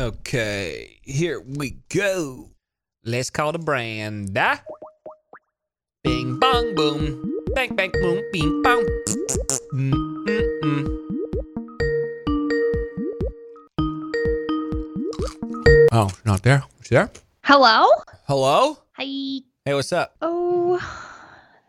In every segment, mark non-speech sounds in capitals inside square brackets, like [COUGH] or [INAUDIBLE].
Okay, here we go. Let's call the brand. Bing bong boom. Bang bang boom. Bing bong. Mm, mm, mm. Oh, not there. She there? Hello? Hello? Hi. Hey, what's up? Oh,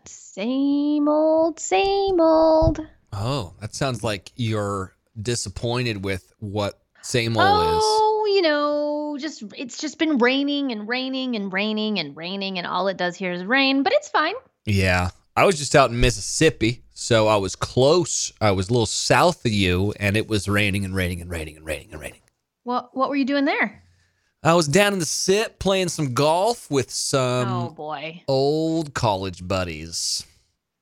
same old, same old. Oh, that sounds like you're disappointed with what same old is. You know, just it's just been raining and raining and raining and raining, and all it does here is rain, but it's fine. Yeah. I was just out in Mississippi, so I was close. I was a little south of you, and it was raining and raining and raining and raining and raining. What what were you doing there? I was down in the SIP playing some golf with some oh boy. old college buddies.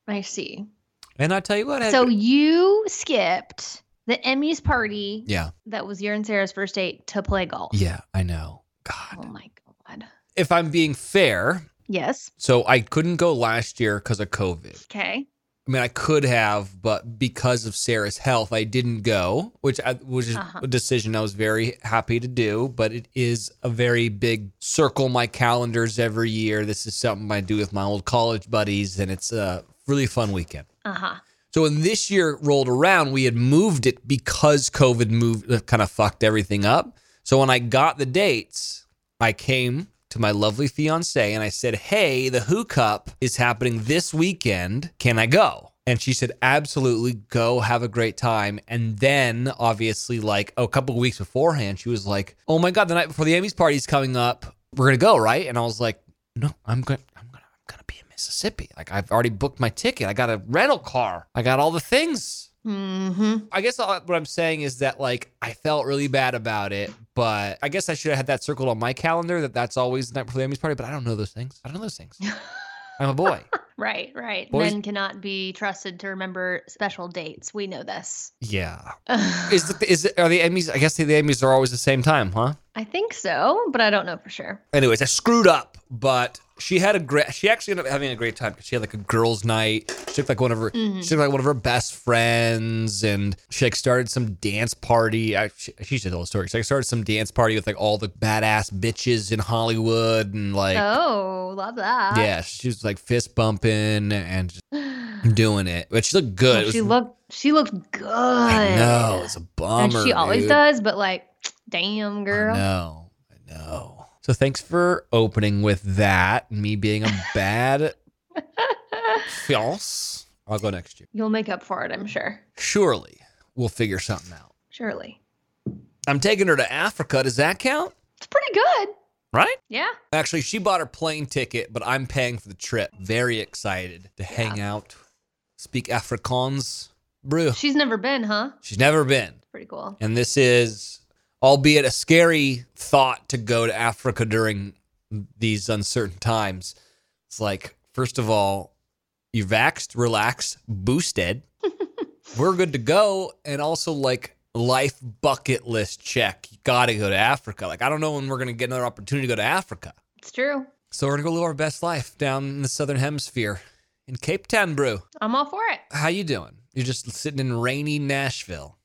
I see. And I tell you what, I So you skipped the Emmy's party yeah, that was your and Sarah's first date to play golf. yeah, I know. God. Oh my god. If I'm being fair, Yes. so I couldn't go last year because of COVID. Okay. I mean, I could have, but because of Sarah's health, I didn't go, which I, which is Uh-huh. a decision I was very happy to do. But it is a very big circle my calendars every year. This is something I do with my old college buddies, and it's a really fun weekend. Uh huh. So when this year rolled around, we had moved it because COVID moved, uh, kind of fucked everything up. So when I got the dates, I came to my lovely fiance and I said, "Hey, the Who Cup is happening this weekend. Can I go?" And she said, "Absolutely, go. Have a great time." And then, obviously, like a couple weeks beforehand, she was like, "Oh my god, the night before the Emmys party is coming up. We're gonna go, right?" And I was like, "No, I'm going. I'm gonna. I'm gonna be in Mississippi. Like I've already booked my ticket. I got a rental car. I got all the things." Mm-hmm. I guess all- what I'm saying is that like I felt really bad about it, but I guess I should have had that circled on my calendar that that's always the night before the Emmys party. But I don't know those things. I don't know those things. [LAUGHS] I'm a boy. [LAUGHS] Right, right. Boys- Men cannot be trusted to remember special dates. We know this. Yeah. [SIGHS] Is the, is it, are the Emmys? I guess the, the Emmys are always the same time, huh? I think so, but I don't know for sure. Anyways, I screwed up, but she had a great. She actually ended up having a great time because she had like a girls' night. She took like one of her. Mhm. She took like one of her best friends, and she like started some dance party. I, she, she should tell the story. She like started some dance party with like all the badass bitches in Hollywood, and like oh, love that. yeah, she was like fist bumping and just [SIGHS] doing it. But she looked good. Oh, It was- she looked she looked good. I know it's a bummer. and she always dude. does, but like, damn girl. Know. I know. So thanks for opening with that. Me being a [LAUGHS] bad fiance. I'll go next year. You'll make up for it, I'm sure. Surely we'll figure something out. Surely. I'm taking her to Africa. Does that count? It's pretty good. Right? Yeah. Actually, she bought her plane ticket, but I'm paying for the trip. Very excited to hang out, speak Afrikaans. Brew. She's never been, huh? She's never been. Pretty cool. And this is, albeit a scary thought to go to Africa during these uncertain times. It's like, first of all, you vaxxed, relaxed, boosted. [LAUGHS] We're good to go. And also, like, life bucket list check. You got to go to Africa. Like, I don't know when we're going to get another opportunity to go to Africa. It's true. So we're going to go live our best life down in the Southern Hemisphere in Cape Town, Brew. I'm all for it. How you doing? You're just sitting in rainy Nashville.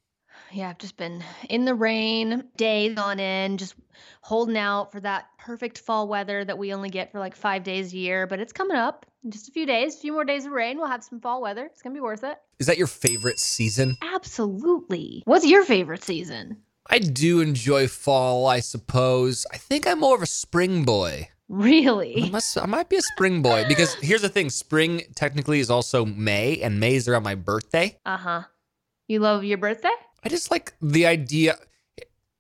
Yeah, I've just been in the rain, days on end, just holding out for that perfect fall weather that we only get for like five days a year. But it's coming up in just a few days, a few more days of rain. We'll have some fall weather. It's going to be worth it. Is that your favorite season? Absolutely. What's your favorite season? I do enjoy fall, I suppose. I think I'm more of a spring boy. I, Really? must, I might be a spring boy because [LAUGHS] here's the thing spring technically is also May, and May is around my birthday. Uh huh. You love your birthday? I just like the idea.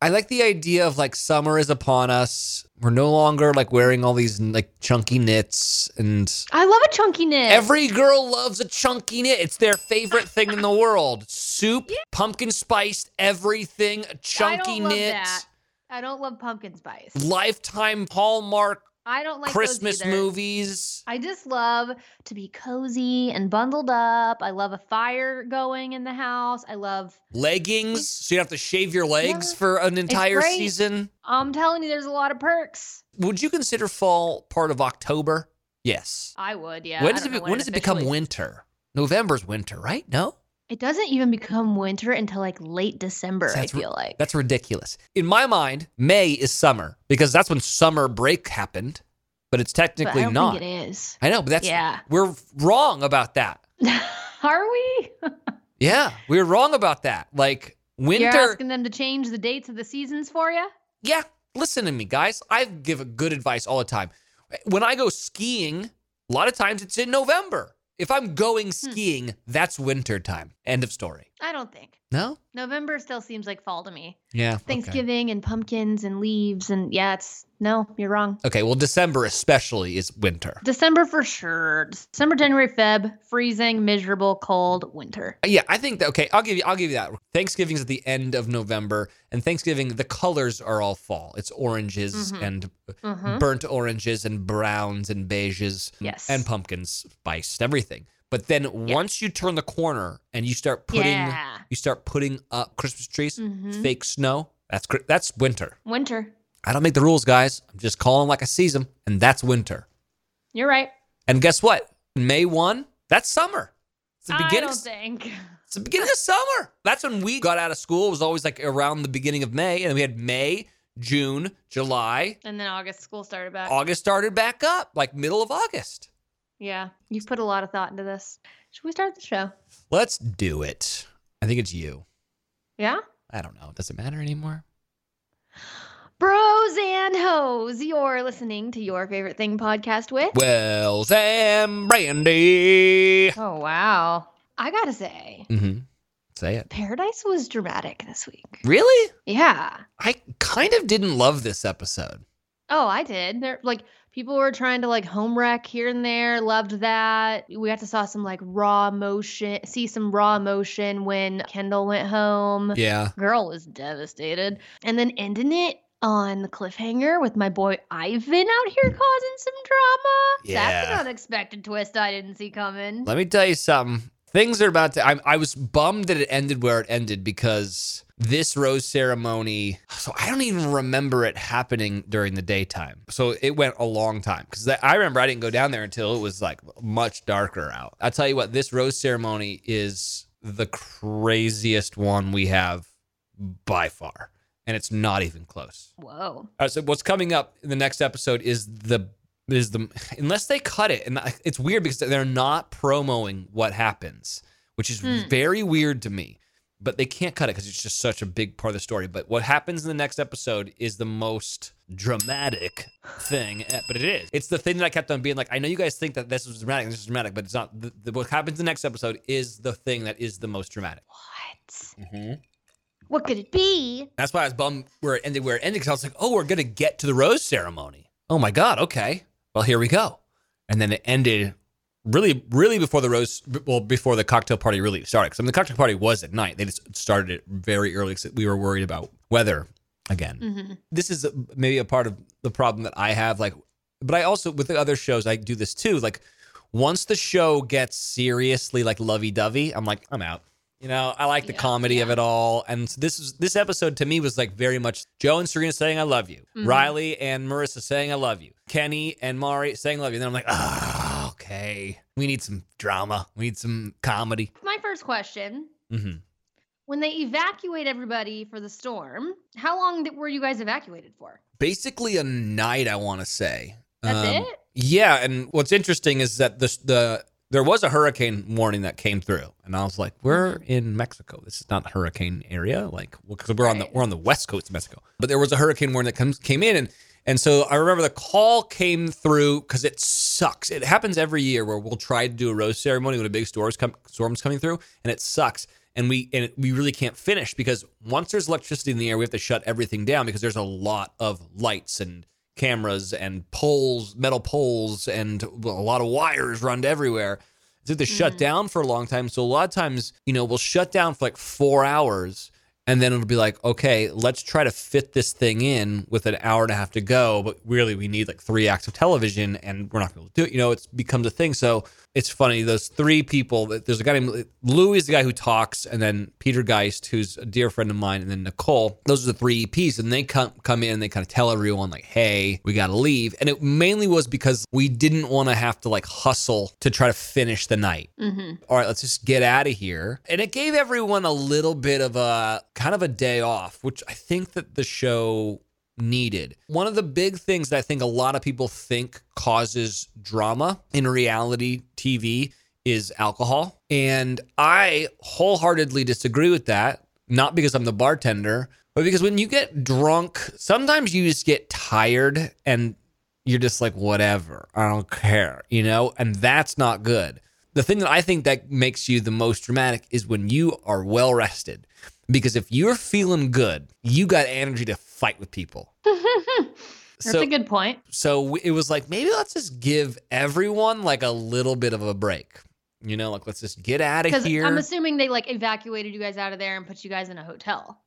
I like the idea of like summer is upon us. We're no longer like wearing all these like chunky knits, and I love a chunky knit. every girl loves a chunky knit. It's their favorite thing in the world. Soup, pumpkin spiced, everything, a I chunky don't love knit. that. I don't love pumpkin spice. Lifetime Hallmark I don't like Christmas movies. I just love to be cozy and bundled up. I love a fire going in the house. I love, Leggings, so you don't have to shave your legs Yeah. for an entire season. I'm telling you, there's a lot of perks. Would you consider fall part of October? Yes. I would, yeah. when does it know when does it become winter? November's winter, right? No. It doesn't even become winter until like late December, That's I feel like. That's ridiculous. In my mind, May is summer because that's when summer break happened, but it's but I technically not. think it is. I know, but that's Yeah. we're wrong about that. [LAUGHS] Are we? [LAUGHS] Yeah, we're wrong about that. Like winter You're asking them to change the dates of the seasons for you? Yeah, listen to me, guys. I give good advice all the time. When I go skiing, a lot of times it's in November. If I'm going Hmm. skiing, that's winter time. End of story. I don't think. No? November still seems like fall to me. Yeah. okay. Thanksgiving and pumpkins and leaves and yeah, it's no, you're wrong. Okay, well, December especially is winter. December for sure. December, January, Feb, freezing, miserable, cold, winter. Yeah, I think that. Okay, I'll give you. I'll give you that. Thanksgiving's at the end of November, and Thanksgiving the colors are all fall. It's oranges Mhm. and Mhm. burnt oranges and browns and beiges Yes. and pumpkins, spiced everything. But then once you turn the corner and you start putting yeah. you start putting up Christmas trees, Mhm. fake snow. That's that's winter. Winter. I don't make the rules, guys. I'm just calling like I sees them, and that's winter. You're right. And guess what? May one, that's summer. It's the beginning. I don't think. [LAUGHS] It's the beginning of summer. That's when we got out of school. It was always like around the beginning of May, and we had May, June, July. And then August school started back. August started back up, like middle of August. Yeah. You've put a lot of thought into this. Should we start the show? Let's do it. I think it's you. Yeah? I don't know. Does it matter anymore? Bros and hoes, you're listening to your favorite thing podcast with. Wells and Brandi. Oh, wow. I gotta say, Mm-hmm. Say it. Paradise was dramatic this week. Really? Yeah. I kind of didn't love this episode. Oh, I did. They're like, people were trying to like home wreck here and there. Loved that. We got to saw some like raw emotion, see some raw emotion when Kendall went home. Yeah. Girl was devastated. And then ending it on the cliffhanger with my boy Ivan out here causing some drama. Yeah. That's an unexpected twist I didn't see coming. Let me tell you something. Things are about to. I, I was bummed that it ended where it ended because this rose ceremony. So I don't even remember it happening during the daytime. So it went a long time because I remember I didn't go down there until it was like much darker out. I'll tell you what, this rose ceremony is the craziest one we have by far, and it's not even close. Whoa. Uh, so what's coming up in the next episode is the is the unless they cut it and it's weird because they're not promoting what happens, which is Hmm. very weird to me. But they can't cut it because it's just such a big part of the story. But what happens in the next episode is the most dramatic thing. But it is. It's the thing that I kept on being like, I know you guys think that this is dramatic, this is dramatic, but it's not. The, the, what happens in the next episode is the thing that is the most dramatic. What? Mm-hmm. What could it be? That's why I was bummed where it ended. Where it ended, because I was like, "Oh, we're gonna get to the rose ceremony." Oh my god! Okay, well here we go. And then it ended really, really before the rose. Well, before the cocktail party really started. Because I mean, the cocktail party was at night. They just started it very early because we were worried about weather again. hmm This is maybe a part of the problem that I have. Like, but I also with the other shows I do this too. Like, once the show gets seriously like lovey dovey, I'm like, I'm out. You know, I like the Yeah, comedy of it all, and this is this episode to me was like very much Joe and Serena saying I love you, Mhm. Riley and Maurissa saying I love you, Kenny and Mari saying I love you. And then I'm like, ah, okay, we need some drama, we need some comedy. My first question hmm when they evacuate everybody for the storm, how long were you guys evacuated for? Basically, a night, I want to say. That's Um, it? Yeah, and what's interesting is that the the there was a hurricane warning that came through, and I was like, "We're Mm-hmm. in Mexico. This is not a hurricane area, like because we're on the Right. we're on the west coast of Mexico." But there was a hurricane warning that comes came in, and and so I remember the call came through because it sucks. It happens every year where we'll try to do a rose ceremony when a big storm's come storm's coming through, and it sucks. And we and it, we really can't finish because once there's electricity in the air, we have to shut everything down because there's a lot of lights and cameras and poles, metal poles, and a lot of wires run everywhere. So they shut Mhm. down for a long time. So a lot of times, you know, we'll shut down for like four hours, And then it'll be like, okay, let's try to fit this thing in with an hour and a half to go. But really, we need like three acts of television and we're not going to do it. You know, it becomes a thing. So it's funny. Those three people, there's a guy named Louis, is the guy who talks, and then Peter Geist, who's a dear friend of mine, and then Nicole. Those are the three EPs. And they come, come in and they kind of tell everyone, like, hey, we got to leave. And it mainly was because we didn't want to have to like hustle to try to finish the night. Mm-hmm. All right, let's just get out of here. And it gave everyone a little bit of a kind of a day off, which I think that the show needed. One of the big things that I think a lot of people think causes drama in reality TV is alcohol. And I wholeheartedly disagree with that, not because I'm the bartender, but because when you get drunk, sometimes you just get tired and you're just like, whatever, I don't care, you know? And that's not good. The thing that I think that makes you the most dramatic is when you are well rested. Because if you're feeling good, you got energy to fight with people. [LAUGHS] That's a good point. So it was like, maybe let's just give everyone like a little bit of a break. You know, like let's just get out of here. I'm assuming they like evacuated you guys out of there and put you guys in a hotel.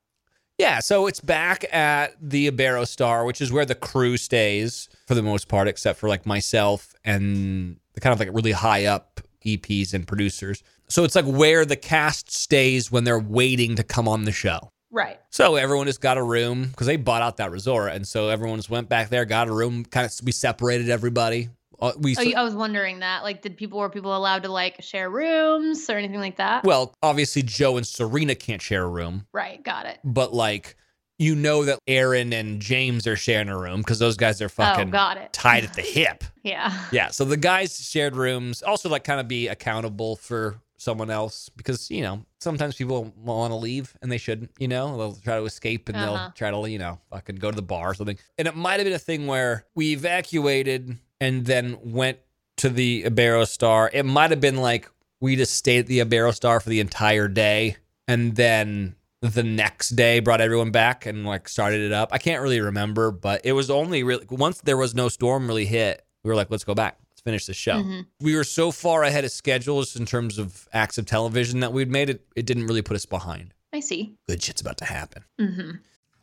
Yeah, so it's back at the Iberostar, which is where the crew stays for the most part, except for like myself and the kind of like really high up EPs and producers. So it's like where the cast stays when they're waiting to come on the show. Right. So everyone just got a room because they bought out that resort, and so everyone just went back there, got a room. Kind of we separated everybody. Uh, we Oh, you- I was wondering that. Like, did people were people allowed to like share rooms or anything like that? well, obviously Joe and Serena can't share a room, right. Got it. but like you know that Aaron and James are sharing a room because those guys are fucking oh, got it. tied at the [LAUGHS] hip. Yeah. Yeah. So the guys shared rooms. Also, like, kind of be accountable for someone else because you know sometimes people want to leave and they shouldn't. You know, they'll try to escape and Uh-huh. they'll try to you know fucking go to the bar or something. And it might have been a thing where we evacuated and then went to the Iberostar. It might have been like we just stayed at the Iberostar for the entire day and then the next day brought everyone back and like started it up. I can't really remember, but it was only really once there was no storm really hit, we were like, let's go back. Finish the show. Mhm. We were so far ahead of schedules in terms of acts of television that we'd made it, it didn't really put us behind. I see. Good shit's about to happen. hmm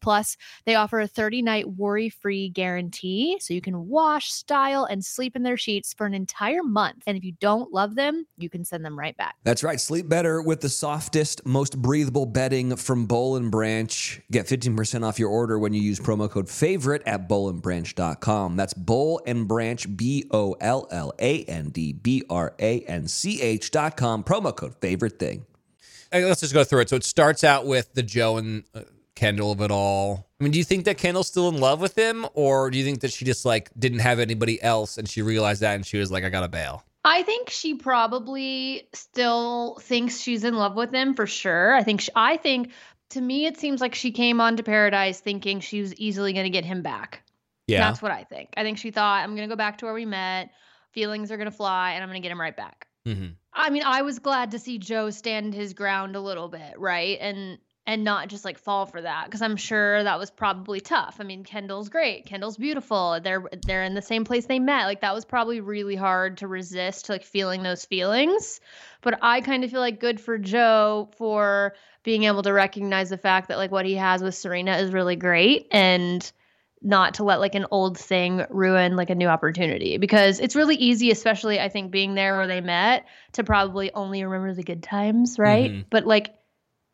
Plus, they offer a 30 night worry free guarantee so you can wash, style, and sleep in their sheets for an entire month. And if you don't love them, you can send them right back. That's right. Sleep better with the softest, most breathable bedding from Boll and Branch. Get 15% off your order when you use promo code favorite at bollandbranch.com. That's Boll and Branch, B O L L A N D B R A N C H.com. Promo code favorite thing. Hey, Let's just go through it. So it starts out with the Joe and uh, Kendall of it all. I mean, do you think that Kendall's still in love with him, or do you think that she just like didn't have anybody else and she realized that and she was like, I gotta bail? I think she probably still thinks she's in love with him for sure. I think sh I think to me it seems like she came onto Paradise thinking she was easily going to get him back. Yeah. That's what I think. I think she thought I'm going to go back to where we met. Feelings are going to fly and I'm going to get him right back. hmm I mean, I was glad to see Joe stand his ground a little bit, right? And and not just like fall for that because I'm sure that was probably tough. I mean, Kendall's great. Kendall's beautiful. They're they're in the same place they met. Like that was probably really hard to resist like feeling those feelings. But I kind of feel like good for Joe for being able to recognize the fact that like what he has with Serena is really great and not to let like an old thing ruin like a new opportunity because it's really easy especially I think being there where they met to probably only remember the good times, right? Mhm. But like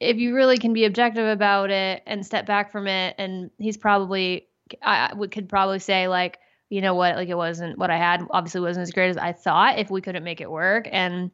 if you really can be objective about it and step back from it and he's probably I would could probably say like you know what, like it wasn't what I had. Obviously, wasn't as great as I thought. If we couldn't make it work, and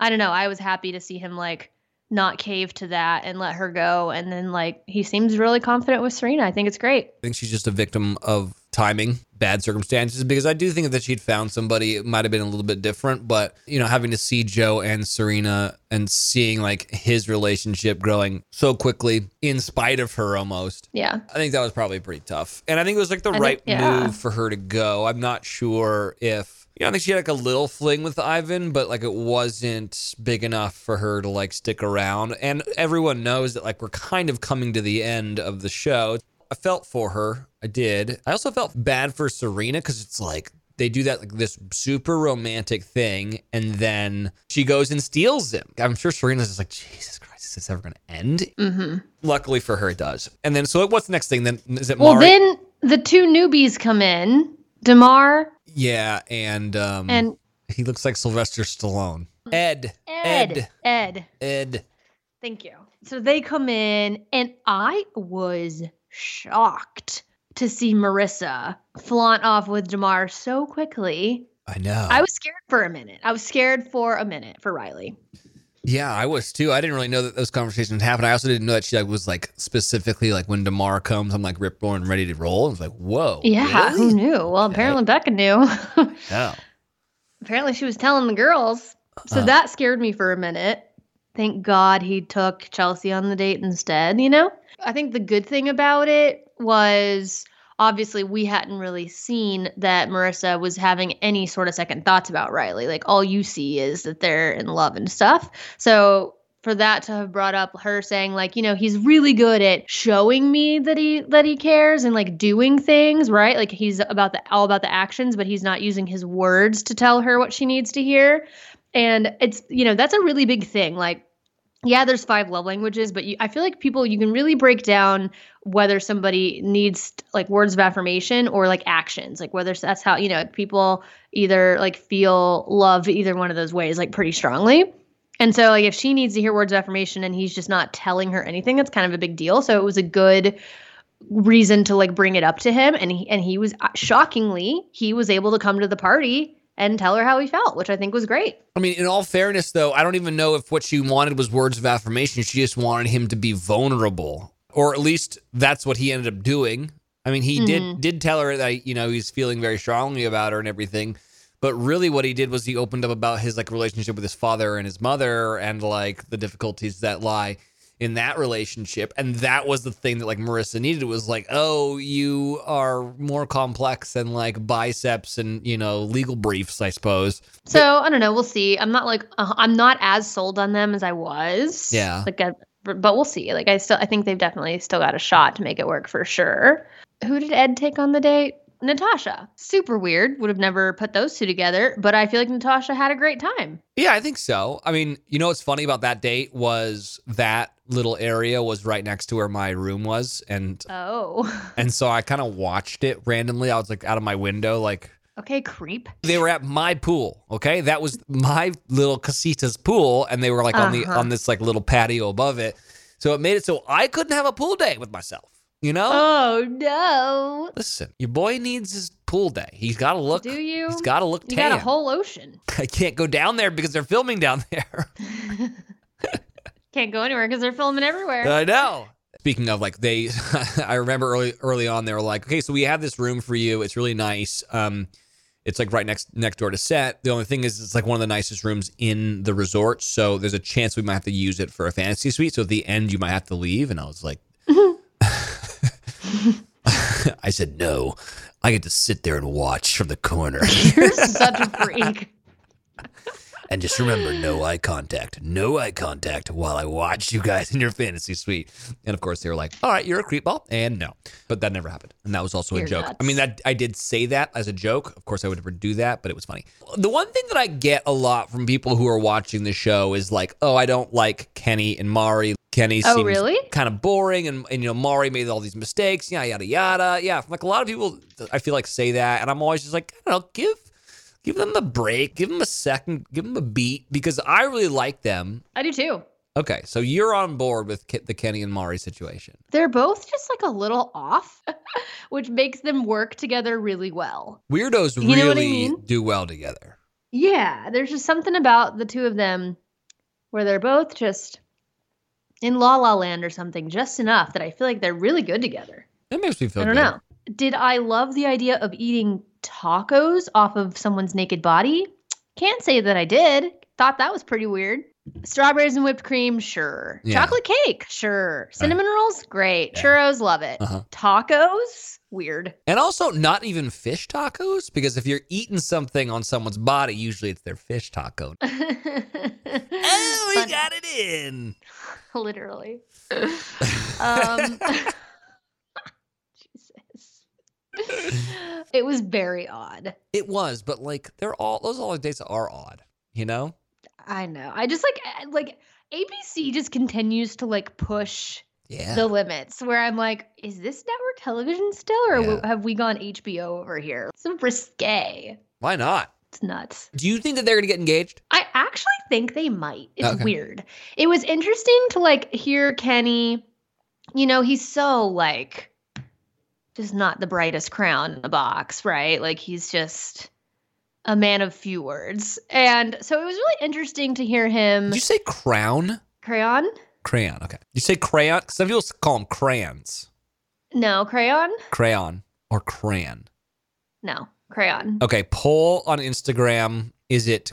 I don't know, I was happy to see him like not cave to that and let her go. And then like he seems really confident with Serena. I think it's great. I think she's just a victim of timing, bad circumstances, because I do think that she'd found somebody, it might have been a little bit different, but you know, having to see Joe and Serena and seeing like his relationship growing so quickly in spite of her almost. Yeah. I think that was probably pretty tough. And I think it was like the I think- right yeah. move for her to go. I'm not sure if you know, I think she had like a little fling with Ivan, but like it wasn't big enough for her to like stick around. And everyone knows that like we're kind of coming to the end of the show. I felt for her. I did. I also felt bad for Serena because it's like they do that like this super romantic thing, and then she goes and steals him. I'm sure Serena's just like, Jesus Christ, is this ever going to end? Mm-hmm. Luckily for her, it does. And then, so what's the next thing? Then is it Well, Mari? then the two newbies come in, Demar yeah, and um, and he looks like Sylvester Stallone. Ed, Ed. Ed. Ed. Thank you. So they come in, and I was shocked to see Maurissa flaunt off with Demar so quickly. I know. I was scared for a minute. I was scared for a minute for Riley. yeah, I was too. I didn't really know that those conversations happened. I also didn't know that she like, was like specifically like when Demar comes, I'm like rip roaring ready to roll. I was like, whoa. Yeah, who knew? Well, apparently Becca knew. [LAUGHS] Yeah. apparently she was telling the girls. So Uh. that scared me for a minute. Thank God he took Chelsea on the date instead, you know? I think the good thing about it was obviously we hadn't really seen that Maurissa was having any sort of second thoughts about Riley. Like all you see is that they're in love and stuff. So for that to have brought up her saying like, you know, he's really good at showing me that he that he cares and like doing things, right? Like he's about the all about the actions, but he's not using his words to tell her what she needs to hear. And it's, you know, that's a really big thing. Like yeah, there's five love languages, but you, I feel like people you can really break down whether somebody needs like words of affirmation or like actions, like whether that's how you know people either like feel love either one of those ways like pretty strongly. And so like if she needs to hear words of affirmation and he's just not telling her anything, that's kind of a big deal. So it was a good reason to like bring it up to him and he and he was uh, shockingly he was able to come to the party and tell her how he felt, which I think was great. I mean, in all fairness, though, I don't even know if what she wanted was words of affirmation. She just wanted him to be vulnerable, or at least that's what he ended up doing. I mean, he did mm-hmm. did tell her that you know he's feeling very strongly about her and everything, but really what he did was he opened up about his like relationship with his father and his mother and like the difficulties that lie in that relationship and that was the thing that like Maurissa needed was like oh you are more complex than like biceps and you know legal briefs I suppose So I don't know. We'll see. I'm not like uh, I'm not as sold on them as I was. Yeah. Like, I, but we'll see. Like I still, I think they've definitely still got a shot to make it work for sure. Who did Ed take on the date? Natasha. Super weird. Would have never put those two together. But I feel like Natasha had a great time. Yeah, I think so. I mean, you know what's funny about that date was that little area was right next to where my room was, and Oh. [LAUGHS] and so I kind of watched it randomly. I was like out of my window, like okay, creep. they were at my pool. Okay, that was my little casita's pool, and they were like on the Uh-huh. on this like little patio above it. So it made it so I couldn't have a pool day with myself. You know, Oh no. listen, your boy needs his pool day. He's got to look. Do you? He's got to look You tan. got a whole ocean. [LAUGHS] I can't go down there because they're filming down there. [LAUGHS] Can't go anywhere because they're filming everywhere. I know. Speaking of like they, [LAUGHS] I remember early early on they were like, okay, so we have this room for you. It's really nice. Um, it's like right next next door to set. The only thing is, it's like one of the nicest rooms in the resort. So there's a chance we might have to use it for a fantasy suite. So at the end, you might have to leave. And I was like, [LAUGHS] [LAUGHS] I said no. I get to sit there and watch from the corner. You're such a freak. And just remember, no [GASPS] eye contact. No eye contact while I watch you guys in your fantasy suite. And of course, they were like, all right, you're a creepball. And no. But that never happened. And that was also a You're joke. nuts. I mean, that I did say that as a joke. Of course, I would never do that, but it was funny. The one thing that I get a lot from people who are watching the show is like, oh, I don't like Kenny and Mari. Kenny Oh, seems really? kind of boring, and, and you know Mari made all these mistakes, yada yada yada. Yeah, like a lot of people, I feel like say that, and I'm always just like, I don't know, give give them a break, give them a second, give them a beat because I really like them. I do too. Okay, so you're on board with the Kenny and Mari situation. They're both just like a little off, [LAUGHS] which makes them work together really well. Weirdos You what I really mean? do well together. Yeah, there's just something about the two of them where they're both just in La La Land or something, just enough that I feel like they're really good together. That makes me feel I don't good. know. Did I love the idea of eating tacos off of someone's naked body? Can't say that I did. Thought that was pretty weird. Strawberries and whipped cream, sure. Yeah. Chocolate cake, sure. Cinnamon rolls, great. Yeah. Churros, love it. Uh-huh. Tacos, weird. And also, not even fish tacos, because if you're eating something on someone's body, usually it's their fish taco. [LAUGHS] Oh, we Fun- got it in. [LAUGHS] literally. [LAUGHS] um. It was very odd. It was, but like they're all those all the dates are odd, you know? I know. I just like eh, like ABC just continues to like push Yeah. the limits where I'm like, is this network television still or Yeah. have we gone HBO over here? So risque. Why not? It's nuts. Do you think that they're gonna get engaged? I actually think they might. It's Okay. weird. It was interesting to like hear Kenny. You know, he's so like just not the brightest crown in the box, right? Like he's just a man of few words. And so it was really interesting to hear him Did you say crown? crayon? Crayon. Okay. You say crayon? Some people call them crayons. No, crayon? Crayon or crayon. No, crayon. Okay. Poll on Instagram. Is it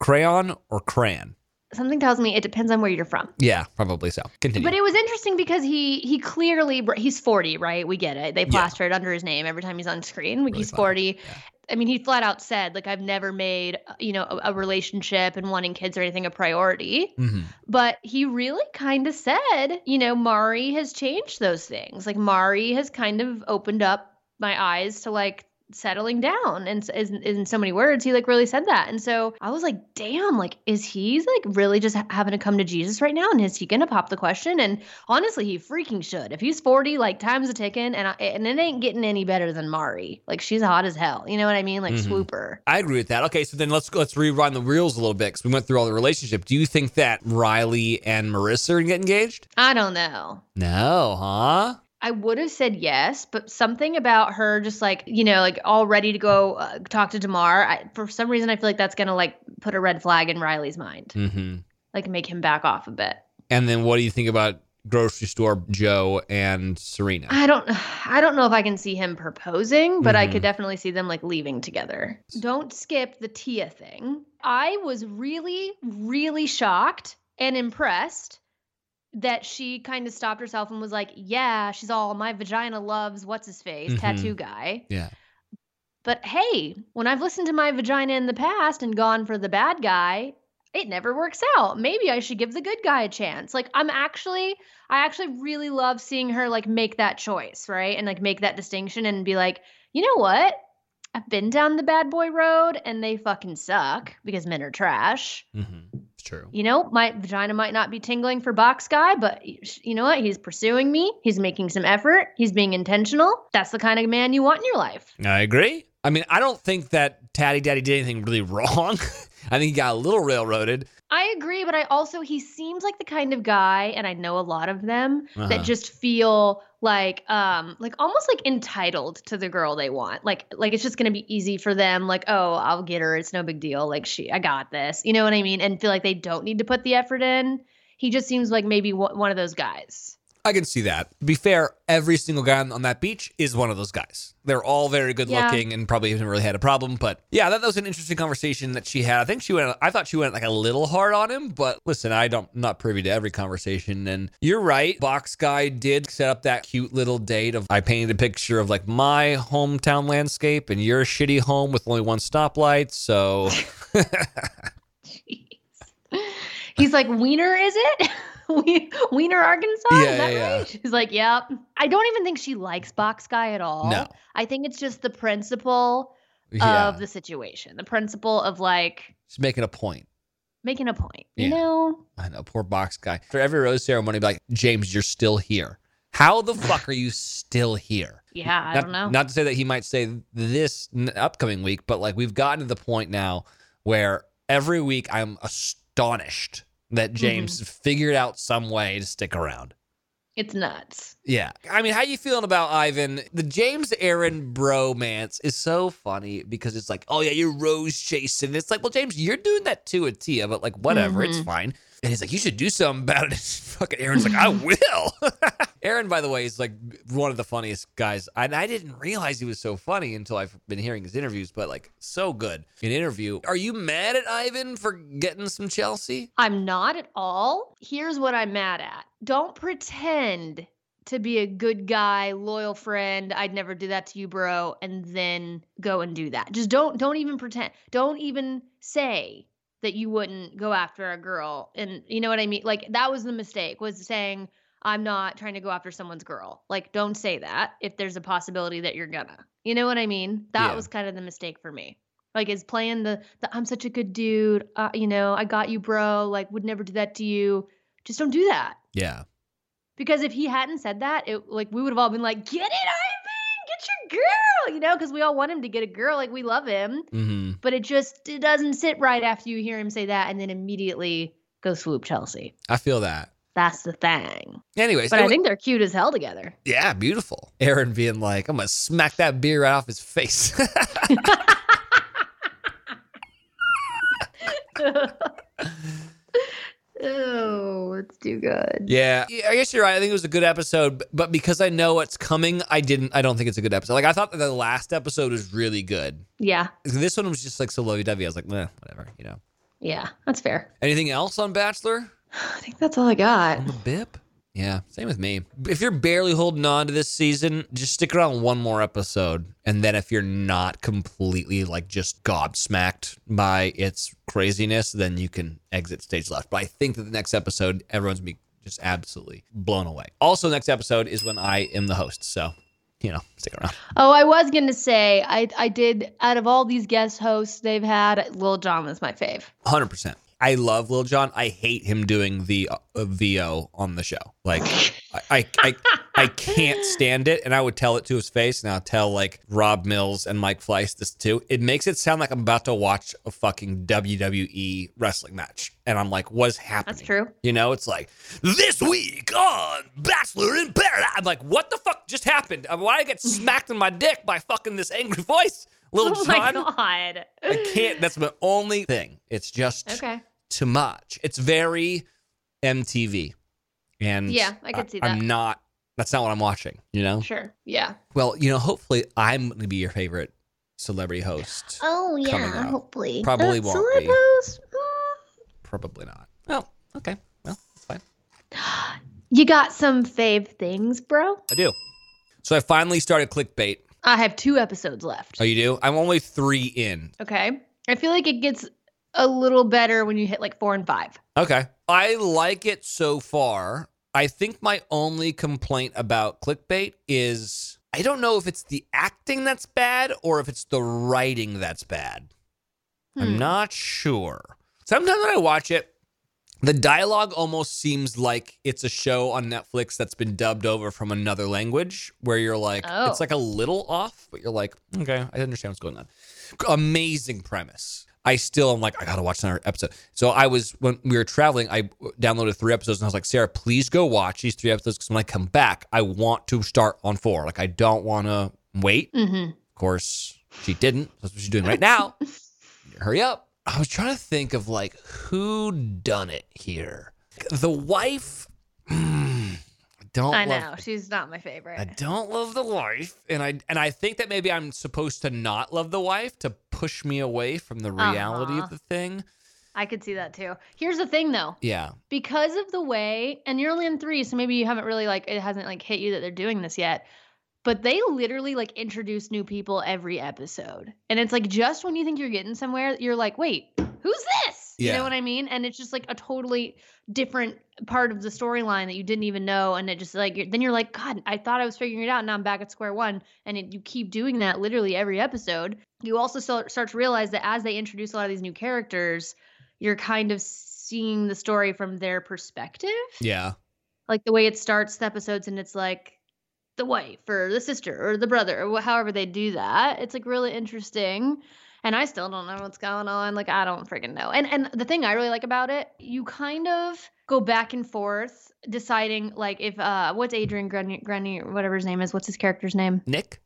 crayon or crayon? Something tells me it depends on where you're from. Yeah, probably so. Continue. But it was interesting because he he clearly he's 40, right? We get it. They Yeah. it under his name every time he's on screen. Like Really he's funny. 40. Yeah. I mean, he flat out said like I've never made you know a, a relationship and wanting kids or anything a priority. hmm But he really kind of said, you know, Mari has changed those things. Like Mari has kind of opened up my eyes to like settling down and in, in so many words he like really said that and so i was like damn like is he like really just having to come to jesus right now and is he gonna pop the question and honestly he freaking should if he's 40 like time's a ticking and I, and it ain't getting any better than mari like she's hot as hell you know what i mean like Mhm. swooper I agree with that. Okay, so then let's let's rewind the reels a little bit because we went through all the relationship. Do you think that Riley and Maurissa are gonna get engaged? i don't know No, huh? I would have said yes, but something about her just like, you know, like all ready to go uh, talk to Demar. I, for some reason, I feel like that's going to like put a red flag in Riley's mind, Mm-hmm. like make him back off a bit. And then what do you think about grocery store Joe and Serena? I don't, [SIGHS] I don't know if I can see him proposing, but I Mhm. could definitely see them like leaving together. Don't skip the Tia thing. I was really, really shocked and impressed that she kind of stopped herself and was like, "Yeah, she's all my vagina loves what's his face Mhm. tattoo guy." Yeah. But hey, when I've listened to my vagina in the past and gone for the bad guy, it never works out. Maybe I should give the good guy a chance. Like I'm actually I actually really love seeing her like make that choice, right? And like make that distinction and be like, "You know what? I've been down the bad boy road and they fucking suck because men are trash. Mm-hmm. True. You know, my vagina might not be tingling for box guy, but you know what? He's pursuing me. He's making some effort. He's being intentional. That's the kind of man you want in your life. I agree. I mean, I don't think that Tatty Daddy did anything really [LAUGHS] wrong. I think he got a little railroaded. I agree, but I also he seems like the kind of guy, and I know a lot of them Uh-huh. that just feel like um like almost like entitled to the girl they want. Like like it's just gonna be easy for them. Like oh I'll get her. It's no big deal. Like she I got this. You know what I mean? And feel like they don't need to put the effort in. He just seems like maybe one one of those guys. I can see that. To be fair, every single guy on on that beach is one of those guys. They're all very good Yeah. looking and probably haven't really had a problem. But yeah, that, that was an interesting conversation that she had. I think she went. I thought she went like a little hard on him, but listen, I don't I'm not privy to every conversation. And you're right. Box guy did set up that cute little date of I painted a picture of like my hometown landscape and your shitty home with only one stoplight. So [LAUGHS] He's like, Weiner, is it? [LAUGHS] [LAUGHS] Weiner, Arkansas? Yeah, is that yeah, yeah. right? She's like, yep. I don't even think she likes Box Guy at all. no, I think it's just the principle yeah, of the situation, the principle of like she's making a point. making a point. You Yeah. know? I know, poor box guy. After every rose ceremony, be like, James, you're still here. How the fuck are you still here? Yeah, I not, don't know. Not to say that he might say this n- upcoming week, but like we've gotten to the point now where every week I'm astonished that mm-hmm. James figured out some way to stick around. It's nuts. Yeah. I mean, how you feeling about Ivan? The James Aaron bromance is so funny because it's like, oh yeah, you're rose chasing. It's like, well, James, you're doing that too with Tia, but like whatever, it's mm-hmm. fine. And he's like, you should do something about it. [LAUGHS] Fucking Aaron's like, I [LAUGHS] will. [LAUGHS] Aaron, by the way, is like one of the funniest guys. And I didn't realize he was so funny until I've been hearing his interviews, but like so good. In interview, are you mad at Ivan for getting some Chelsea? I'm not at all. Here's what I'm mad at. Don't pretend to be a good guy, loyal friend. I'd never do that to you, bro, and then go and do that. Just don't don't even pretend. Don't even say that you wouldn't go after a girl. And you know what I mean? Like that was the mistake was saying I'm not trying to go after someone's girl. Like don't say that if there's a possibility that you're gonna. You know what I mean? That Yeah. was kind of the mistake for me. Like is playing the, the I'm such a good dude. Uh, you know, I got you, bro. Like would never do that to you. Just don't do that. Yeah. Because if he hadn't said that, it like we would have all been like, "Get it! Get your girl!" You know, because we all want him to get a girl. Like we love him, Mm-hmm. but it just it doesn't sit right after you hear him say that, and then immediately go swoop Chelsea. I feel that. That's the thing. Anyways, But I anyway- think they're cute as hell together. Yeah, beautiful. Aaron being like, I'm gonna smack that beer right off his face. [LAUGHS] [LAUGHS] [LAUGHS] oh, it's too good. yeah. I guess you're right. I think it was a good episode, but because I know what's coming, I didn't I don't think it's a good episode. Like I thought that the last episode was really good. Yeah, This one was just like so lovey dovey. I was like, eh, whatever, you know. yeah, that's fair. Anything else on Bachelor? I think that's all I got. On the BIP? Yeah, same with me. If you're barely holding on to this season, just stick around one more episode. And then if you're not completely like just gobsmacked by its craziness, then you can exit stage left. But I think that the next episode, everyone's gonna be just absolutely blown away. Also, next episode is when I am the host. So, you know, stick around. Oh, I was gonna say I I did out of all these guest hosts they've had, Lil Jon was my fave. 100%. I love Lil Jon. I hate him doing the uh, VO on the show. Like, I, I, I, I can't stand it. And I would tell it to his face. And I'll tell like Rob Mills and Mike Fleiss this too. It makes it sound like I'm about to watch a fucking WWE wrestling match. And I'm like, what is happening? That's true. You know, it's like, this week on Bachelor in Paradise. I'm like, what the fuck just happened? Uh, Why did I get smacked in my dick by fucking this angry voice? Lil [LAUGHS] oh my god. I can't. That's my only thing. It's just Okay. Too much. It's very MTV, and Yeah, I could see that. I'm not. That's not what I'm watching. You know. Sure. Yeah. Well, you know. Hopefully, I'm going to be your favorite celebrity host. Oh yeah, hopefully. Probably Uh, won't be. celebos, Probably not. Oh, okay. Well, that's fine. mm. [GASPS] You got some fave things, bro? I do. So I finally started clickbait. I have two episodes left. Oh, you do? I'm only three in. Okay. I feel like it gets a little better when you hit like four and five. Okay. I like it so far. I think my only complaint about clickbait is I don't know if it's the acting that's bad or if it's the writing that's bad. I'm Hmm. not sure. Sometimes when I watch it, the dialogue almost seems like it's a show on Netflix that's been dubbed over from another language where you're like, Oh. it's like a little off, but you're like, okay, I understand what's going on. Amazing premise. I still am like, I gotta watch another episode. So I was when we were traveling, I downloaded three episodes and I was like, Sarah, please go watch these three episodes because when I come back, I want to start on four. Like I don't want to wait. Mm-hmm. Of course, she didn't. That's what she's doing right now. [LAUGHS] Hurry up. I was trying to think of like who done it here. The wife. mm, I don't. I love- know. She's not my favorite. I don't love the wife, and I and I think that maybe I'm supposed to not love the wife to push me away from the reality Uh-huh. of the thing. I could see that too. Here's the thing though. Yeah. because of the way and you're only in three so maybe you haven't really like it hasn't like hit you that they're doing this yet but they literally like introduce new people every episode and it's like just when you think you're getting somewhere you're like wait who's this you know what i mean? And it's just like a totally different part of the storyline that you didn't even know and it just like you're- then you're like god i thought i was figuring it out. Now i'm back at square one. And it, you keep doing that literally every episode. You also start, start to realize that as they introduce a lot of these new characters you're kind of seeing the story from their perspective. Yeah. like the way it starts the episodes and it's like the wife or the sister or the brother or however they do that. It's like really interesting and I still don't know what's going on. Like I don't freaking know. And and the thing I really like about it, you kind of go back and forth deciding like if uh what's Adrian Grenier, Grenier whatever his name is, what's his character's name? Nick?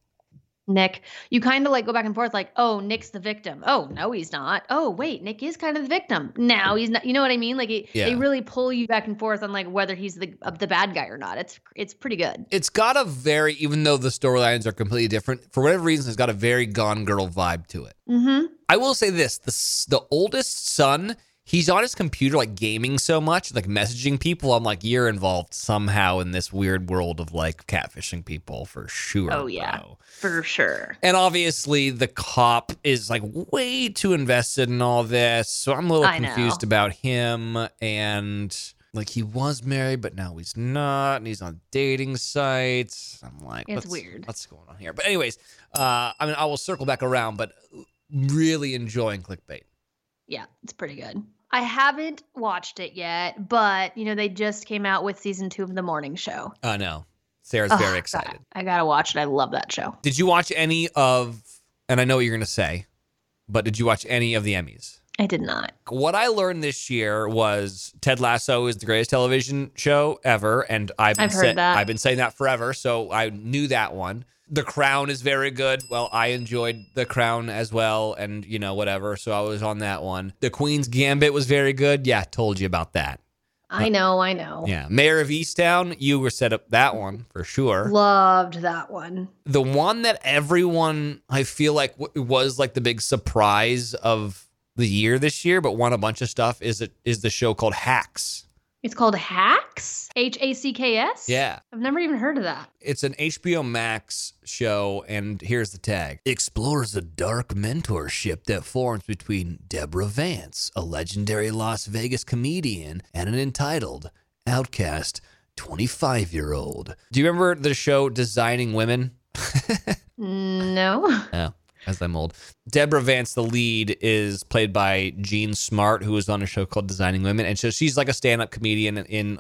Nick. You kind of like go back and forth like, "Oh, Nick's the victim." Oh, no, he's not. Oh, wait, Nick is kind of the victim. Now he's not. You know what I mean? Like it, Yeah. they really pull you back and forth on like whether he's the uh, the bad guy or not. It's it's pretty good. It's got a very, even though the storylines are completely different, for whatever reason, it's got a very Gone Girl vibe to it. Mhm. I will say this: the the oldest son, he's on his computer like gaming so much, like messaging people. I'm like, you're involved somehow in this weird world of like catfishing people for sure. Oh, yeah. bro. For sure. And obviously, the cop is like way too invested in all this, so I'm a little I know. confused about him. And like, he was married, but now he's not, and he's on dating sites. I'm like, It's what's, weird. What's going on here? But anyways, uh, I mean, I will circle back around, but really enjoying clickbait. Yeah, it's pretty good. I haven't watched it yet, but you know they just came out with season two of the morning show. I know Sarah's Ugh, very God, excited. I gotta watch it. I love that show. Did you watch any of? And I know what you're gonna say, but did you watch any of the Emmys? I did not. What I learned this year was Ted Lasso is the greatest television show ever, and I've I've heard that. I've been saying that forever, so I knew that one. The Crown is very good. Well, I enjoyed The Crown as well, and you know whatever, so I was on that one. The Queen's Gambit was very good. Yeah, told you about that. I know. I know. Yeah, Mare of Easttown, you were set up that one for sure. Loved that one. the one that everyone I feel like w- was like the big surprise of the year this year, but won a bunch of stuff is it is the show called Hacks. It's called Hacks. H A C K S. Yeah. I've never even heard of that. It's an HBO Max show, and here's the tag. Explores a dark mentorship that forms between Deborah Vance, a legendary Las Vegas comedian, and an entitled, outcast 25 year old. Do you remember the show Designing Women? [LAUGHS] No. Yeah, as I'm old. Deborah Vance, the lead, is played by Jean Smart, who was on a show called Designing Women, and so she's like a stand-up comedian in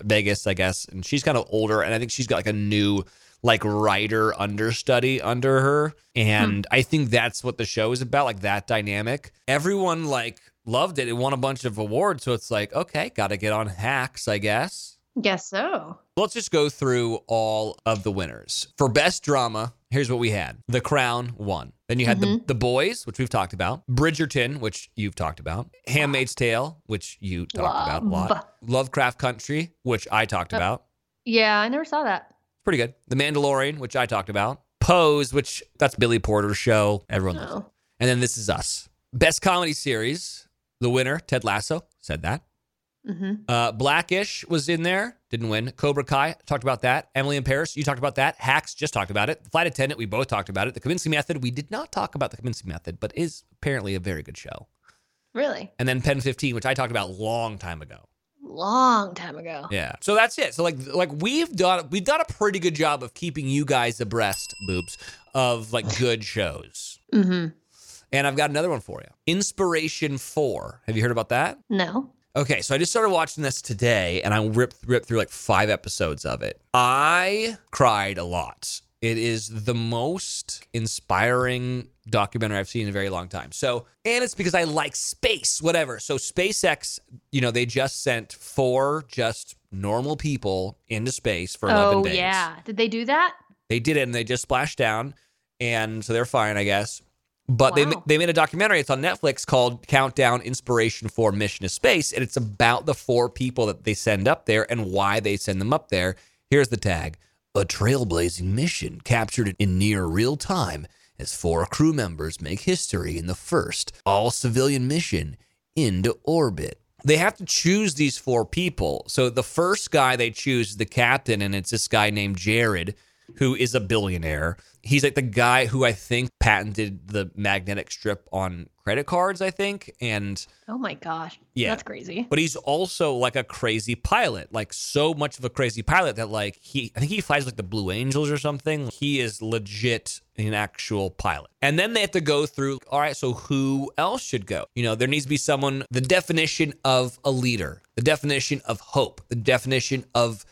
Vegas, I guess, and she's kind of older, and I think she's got like a new like writer understudy under her, and hmm. I think that's what the show is about, like that dynamic. Everyone like loved it; it won a bunch of awards, so it's like, okay, got to get on Hacks, I guess. Guess so. Let's just go through all of the winners. For best drama, here's what we had. The Crown won. Then you had the, the Boys, which we've talked about. Bridgerton, which you've talked about. Handmaid's Tale, which you talked about a lot. Lovecraft Country, which I talked about. Yeah, I never saw that. Pretty good. The Mandalorian, which I talked about. Pose, which that's Billy Porter's show. Everyone knows. No. And then This Is Us. Best comedy series. The winner, Ted Lasso, said that. hmm Uh, Blackish was in there, didn't win. Cobra Kai, talked about that. Emily in Paris, you talked about that. Hacks, just talked about it. Flight Attendant, we both talked about it. The Kominsky Method, we did not talk about the Kominsky Method, but is apparently a very good show. Really? And then Pen 15, which I talked about a long time ago. Long time ago. Yeah. So that's it. So like like we've done we've done a pretty good job of keeping you guys abreast, boobs, of like good shows. hmm And I've got another one for you. Inspiration 4. Have you heard about that? No. Okay, so I just started watching this today and I ripped ripped through like five episodes of it. I cried a lot. It is the most inspiring documentary I've seen in a very long time. So, and it's because I like space, whatever. So, SpaceX, you know, they just sent four just normal people into space for 11 Oh days. yeah. Did they do that? They did it and they just splashed down. And so they're fine, I guess. But they, they made a documentary. It's on Netflix called Countdown Inspiration for Mission to Space. And it's about the four people that they send up there and why they send them up there. Here's the tag A trailblazing mission captured in near real time as four crew members make history in the first all civilian mission into orbit. They have to choose these four people. So the first guy they choose is the captain, and it's this guy named Jared, who is a billionaire. He's like the guy who I think patented the magnetic strip on credit cards, I think. And Oh my gosh. Yeah. That's crazy. but he's also like a crazy pilot, like so much of a crazy pilot that like he I think he flies like the Blue Angels or something. He is legit an actual pilot. And then they have to go through, all right, so who else should go? You know, there needs to be someone the definition of a leader, the definition of hope, the definition of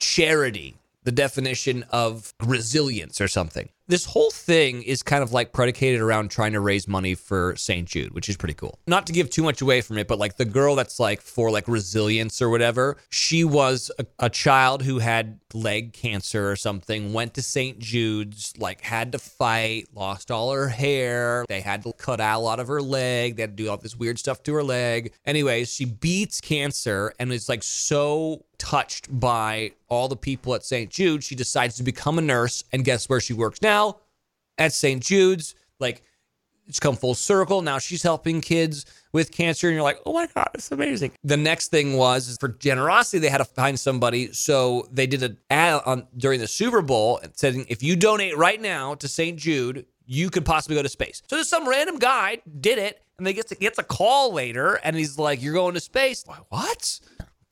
charity, the definition of resilience or something. This whole thing is kind of like predicated around trying to raise money for St. Jude, which is pretty cool. Not to give too much away from it, but like the girl that's like for like resilience or whatever, she was a, a child who had leg cancer or something, went to St. Jude's, like had to fight, lost all her hair. They had to cut out a lot of her leg. They had to do all this weird stuff to her leg. Anyways, she beats cancer and is like so touched by all the people at St. Jude, she decides to become a nurse. And guess where she works now? At St. Jude's. Like, it's come full circle. Now she's helping kids with cancer, and you're like, oh my God, it's amazing. The next thing was for generosity, they had to find somebody. So they did an ad on during the Super Bowl saying, if you donate right now to St. Jude, you could possibly go to space. So there's some random guy did it, and they gets gets a call later, and he's like, "You're going to space." Like, what?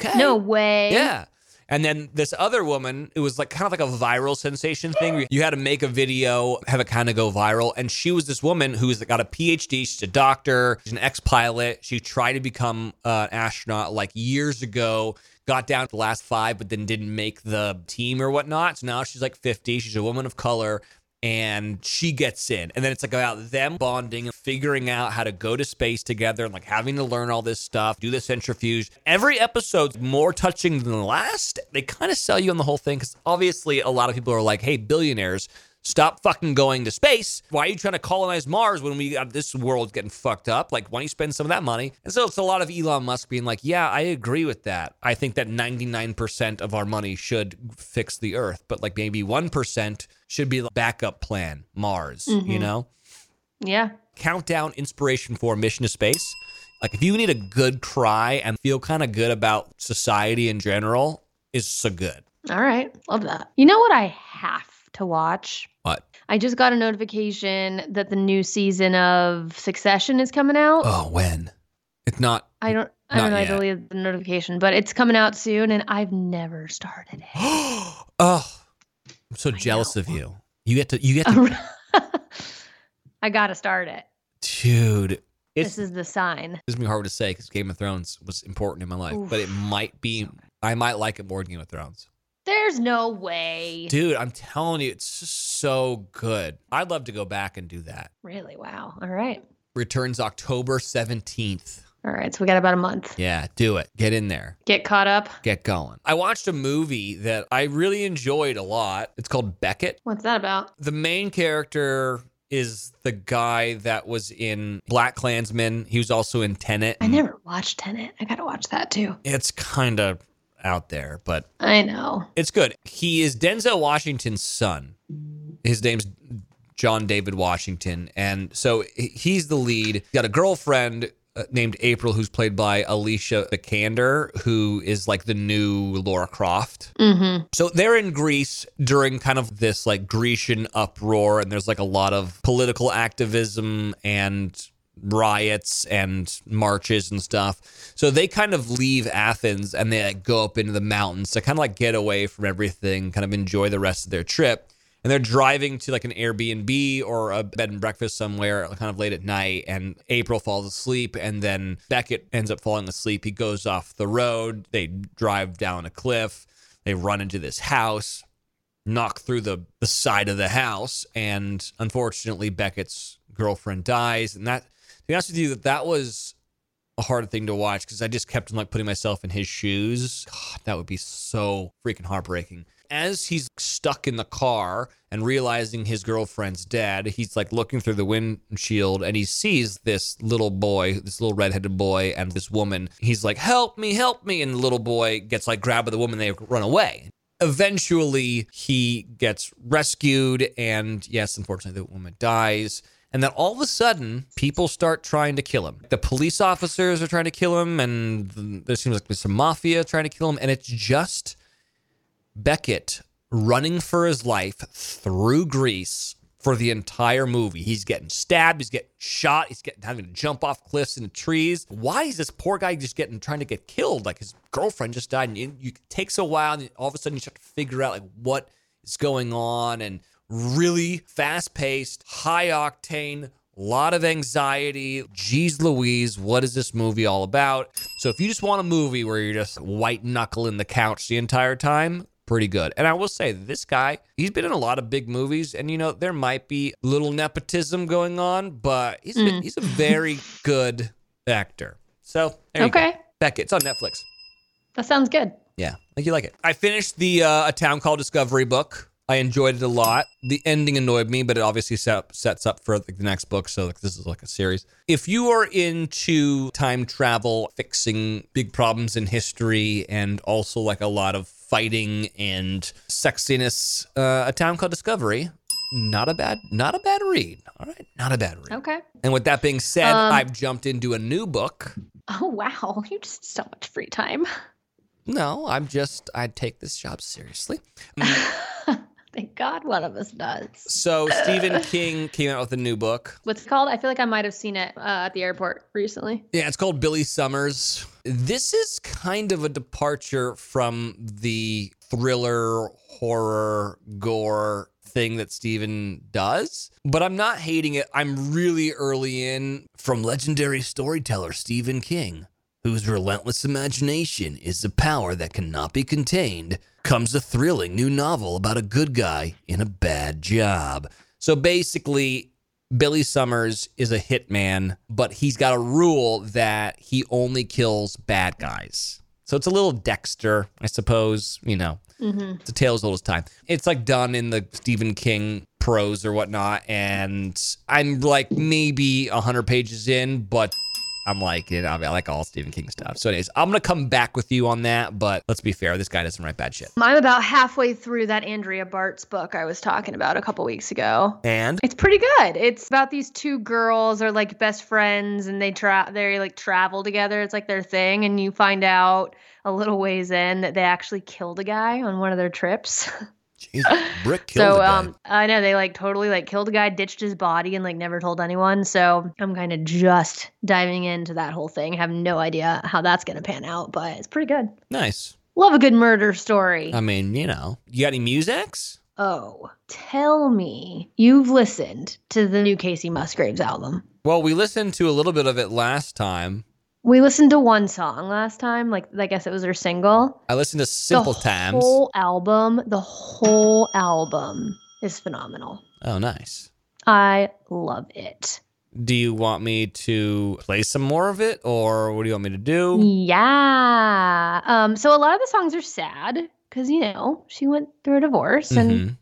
Okay. No way. Yeah. And then this other woman, it was like kind of like a viral sensation thing. You had to make a video, have it kind of go viral. And she was this woman who's got a PhD. She's a doctor. She's an ex-pilot. She tried to become uh, an astronaut like years ago. Got down to the last five, but then didn't make the team or whatnot. So now she's like 50. She's a woman of color and she gets in. And then it's like about them bonding and figuring out how to go to space together and like having to learn all this stuff, do the centrifuge. Every episode's more touching than the last. They kind of sell you on the whole thing because obviously a lot of people are like, hey, billionaires. Stop fucking going to space. Why are you trying to colonize Mars when we got this world getting fucked up? Like, why don't you spend some of that money? And so it's a lot of Elon Musk being like, yeah, I agree with that. I think that 99% of our money should fix the earth, but like maybe 1% should be the backup plan, Mars, you mm-hmm. know? Yeah. Countdown inspiration for mission to space. Like, if you need a good cry and feel kind of good about society in general, is so good. All right. Love that. You know what I have to watch? What? I just got a notification that the new season of Succession is coming out. Oh, when? It's not. I don't I don't know, yet. I believe the notification, but it's coming out soon and I've never started it. [GASPS] oh, I'm so jealous of you. You get to, you get [LAUGHS] to, I gotta start it. dude. This is the sign. This is gonna be hard to say because Game of Thrones was important in my life, but it might be. I might like it more than Game of Thrones, There's no way. dude. I'm telling you, it's just so good. I'd love to go back and do that. Really? Wow. All right. Returns October 17th. All right. So we got about a month. Yeah, do it. Get in there. Get caught up. Get going. I watched a movie that I really enjoyed a lot. It's called Beckett. What's that about? The main character is the guy that was in BlacKkKlansman. He was also in Tenet. I never watched Tenet. I gotta watch that too. It's kind of out there, but I know. It's good. He is Denzel Washington's son. His name's John David Washington. And so he's the lead. He's got a girlfriend uh, named April who's played by Alicia Vikander, who is like the new Laura Croft. Mm-hmm. So they're in Greece during kind of this like Grecian uproar, and there's like a lot of political activism and riots and marches and stuff. So they kind of leave Athens and they like go up into the mountains to kind of like get away from everything, kind of enjoy the rest of their trip. And they're driving to like an Airbnb or a bed and breakfast somewhere kind of late at night. And April falls asleep. And then Beckett ends up falling asleep. He goes off the road. They drive down a cliff. They run into this house, knock through the, the side of the house. And unfortunately, Beckett's girlfriend dies. And that, be honest with you, that that was a hard thing to watch because I just kept on like putting myself in his shoes. God, that would be so freaking heartbreaking. As he's stuck in the car and realizing his girlfriend's dead, he's like looking through the windshield and he sees this little boy, this little redheaded boy, and this woman. He's like, Help me, help me. And the little boy gets like grabbed by the woman, they run away. Eventually, he gets rescued, and yes, unfortunately, the woman dies. And then all of a sudden, people start trying to kill him. The police officers are trying to kill him, and there seems like there's some mafia trying to kill him. And it's just Beckett running for his life through Greece for the entire movie. He's getting stabbed, he's getting shot, he's getting having to jump off cliffs into trees. Why is this poor guy just getting trying to get killed? Like his girlfriend just died, and you it takes a while, and all of a sudden you start to figure out like what is going on, and really fast paced, high octane. lot of anxiety. Jeez Louise, what is this movie all about? So if you just want a movie where you're just white knuckling the couch the entire time, pretty good. And I will say, this guy, he's been in a lot of big movies, and you know, there might be a little nepotism going on, but he's a, Mm. he's a very good actor. So there you go. Okay. Beckett, it's on Netflix. That sounds good. Yeah, like you like it. I finished the uh, A Town Called Discovery book. I enjoyed it a lot. The ending annoyed me, but it obviously set up, sets up for like, the next book. So like, this is like a series. If you are into time travel, fixing big problems in history, and also like a lot of fighting and sexiness, uh, A Town Called Discovery, not a bad, not a bad read. All right, not a bad read. Okay. And with that being said, Um, I've jumped into a new book. Oh wow, [LAUGHS] you just so much free time. No, I'm just I take this job seriously. [LAUGHS] Thank God one of us does. So [LAUGHS] Stephen King came out with a new book. What's it called? I feel like I might have seen it uh, at the airport recently. Yeah, it's called Billy Summers. This is kind of a departure from the thriller, horror, gore thing that Stephen does, but I'm not hating it. I'm really early in from legendary storyteller Stephen King, whose relentless imagination is a power that cannot be contained, comes a thrilling new novel about a good guy in a bad job. So basically, Billy Summers is a hitman, but he's got a rule that he only kills bad guys. So it's a little Dexter, I suppose, you know. Mm-hmm. It's a tale as old as time. It's like done in the Stephen King prose or whatnot. And I'm like maybe 100 pages in, but I'm like, you know, I like all Stephen King stuff. So, anyways, I'm going to come back with you on that. But let's be fair, this guy doesn't write bad shit. I'm about halfway through that Andrea Bartz's book I was talking about a couple weeks ago. And It's pretty good. It's about these two girls are like best friends and they tra- they like travel together. It's like their thing and you find out a little ways in that they actually killed a guy on one of their trips. [LAUGHS] Jesus, Brick killed so um I know they like totally like killed a guy, ditched his body and like never told anyone. So I'm kind of just diving into that whole thing. have no idea how that's going to pan out, but it's pretty good. nice. Love a good murder story. I mean, you know, you got any musics? oh, tell me you've listened to the new Kacey Musgraves album. Well, we listened to a little bit of it last time. We listened to one song last time, like I guess it was her single. I listened to Simple the Times. The whole album, the whole album is phenomenal. Oh, nice. I love it. Do you want me to play some more of it or what do you want me to do? Yeah. Um, so a lot of the songs are sad because you know she went through a divorce and Mhm. it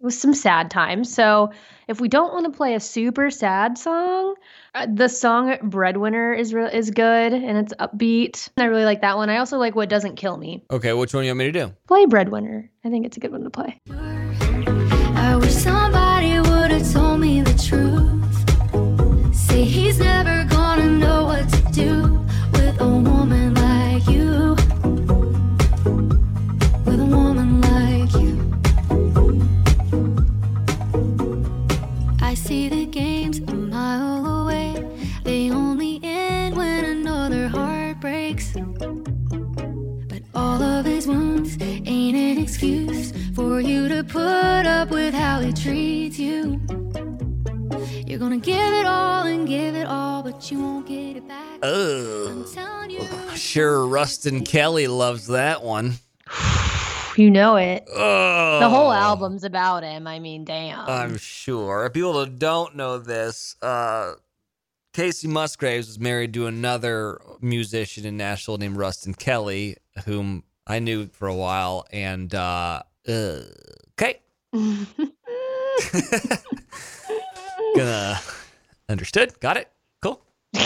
was some sad times. So if we don't want to play a super sad song, uh, the song "Breadwinner" is re- is good and it's upbeat. I really like that one. I also like "What Doesn't Kill Me." Okay, which one do you want me to do? Play "Breadwinner." I think it's a good one to play. Put up with how he treats you. You're gonna give it all and give it all, but you won't get it back. Oh, I'm telling you. sure. Ruston Kelly loves that one. [SIGHS] You know it. Oh, The whole album's about him. I mean, damn. I'm sure. People that don't know this, uh, Kacey Musgraves was married to another musician in Nashville named Ruston Kelly, whom I knew for a while. And uh, uh, okay, [LAUGHS] gonna understood. Got it. Cool. [LAUGHS]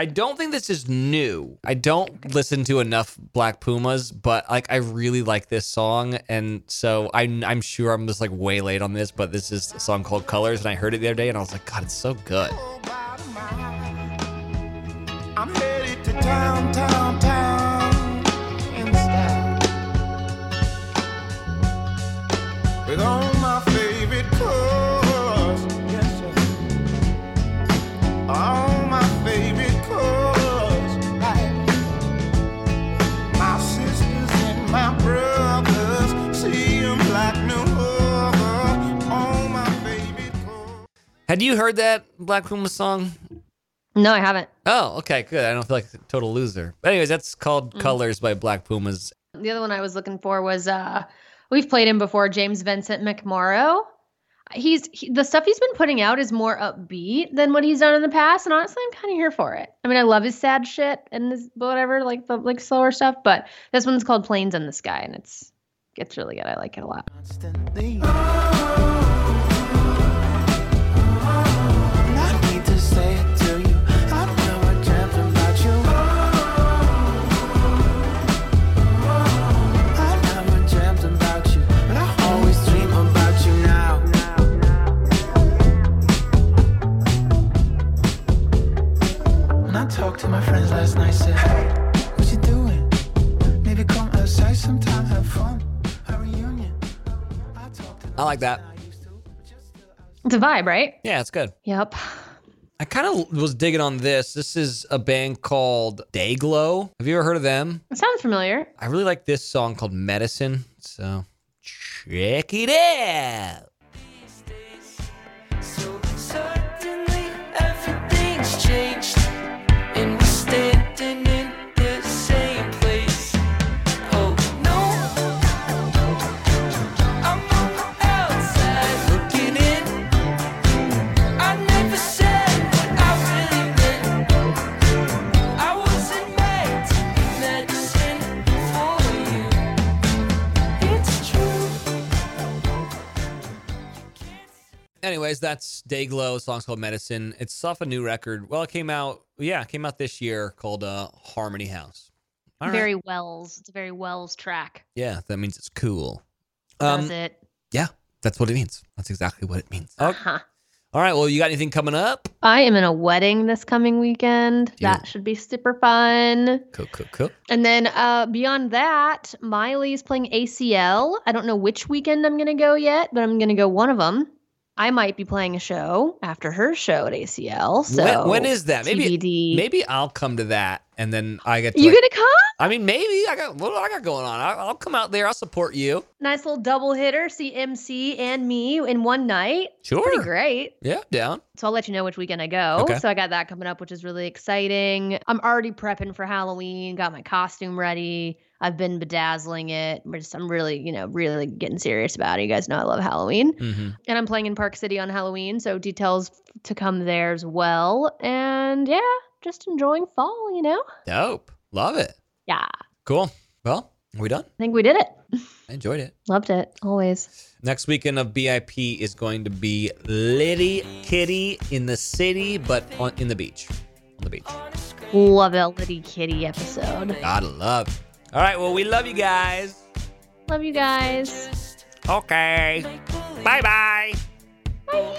I don't think this is new. I don't listen to enough Black Pumas, but like I really like this song, and so I'm I'm sure I'm just like way late on this, but this is a song called Colors, and I heard it the other day, and I was like, God, it's so good. I'm headed to town, town, town Had you heard that Black Puma song? no, I haven't. Oh, okay, good. I don't feel like a total loser. But anyways, that's called Colors by Black Pumas. The other one I was looking for was uh we've played him before, James Vincent McMorrow. He's he, the stuff he's been putting out is more upbeat than what he's done in the past, and honestly, I'm kind of here for it. I mean, I love his sad shit and his whatever, like the like slower stuff, but this one's called Planes in the Sky, and it's it's really good. I like it a lot. constantly. To my friends last night, said, Hey, what you doing? Maybe come outside sometime, have fun. A reunion. I talked I like that. It's a vibe, right? Yeah, it's good. Yep. I kind of was digging on this. This is a band called Dayglow. Have you ever heard of them? It sounds familiar. I really like this song called Medicine. So check it out. Anyways, that's Dayglow. The song's called Medicine. It's off a new record. Well, it came out, yeah, it came out this year called uh, Harmony House. All right. Very Wells. It's a very Wells track. Yeah, that means it's cool. Does Um, it? yeah, that's what it means. That's exactly what it means. Okay. Uh-huh. All right. Well, you got anything coming up? I am in a wedding this coming weekend. That should be super fun. Cool, cool, cool. And then uh, beyond that, Miley's playing ACL. I don't know which weekend I'm going to go yet, but I'm going to go one of them. I might be playing a show after her show at ACL. So when, when is that? Maybe TBD. maybe I'll come to that, and then I get. To you like- gonna come? I mean, maybe I got what do I got going on. I, I'll come out there. I'll support you. Nice little double hitter. See MC and me in one night. Sure. Pretty great. Yeah, down. So I'll let you know which weekend I go. Okay. So I got that coming up, which is really exciting. I'm already prepping for Halloween, got my costume ready. I've been bedazzling it. We're just I'm really, you know, really getting serious about it. You guys know I love Halloween. Mm-hmm. And I'm playing in Park City on Halloween, so details to come there as well. And yeah, just enjoying fall, you know? Dope. Love it. Yeah. Cool. Well, are we done? I think we did it. I enjoyed it. Loved it. Always. Next weekend of BIP is going to be Liddy Kitty in the city, but on in the beach. On the beach. Love a Litty Kitty episode. Gotta love. All right. Well, we love you guys. Love you guys. Okay. Bye bye.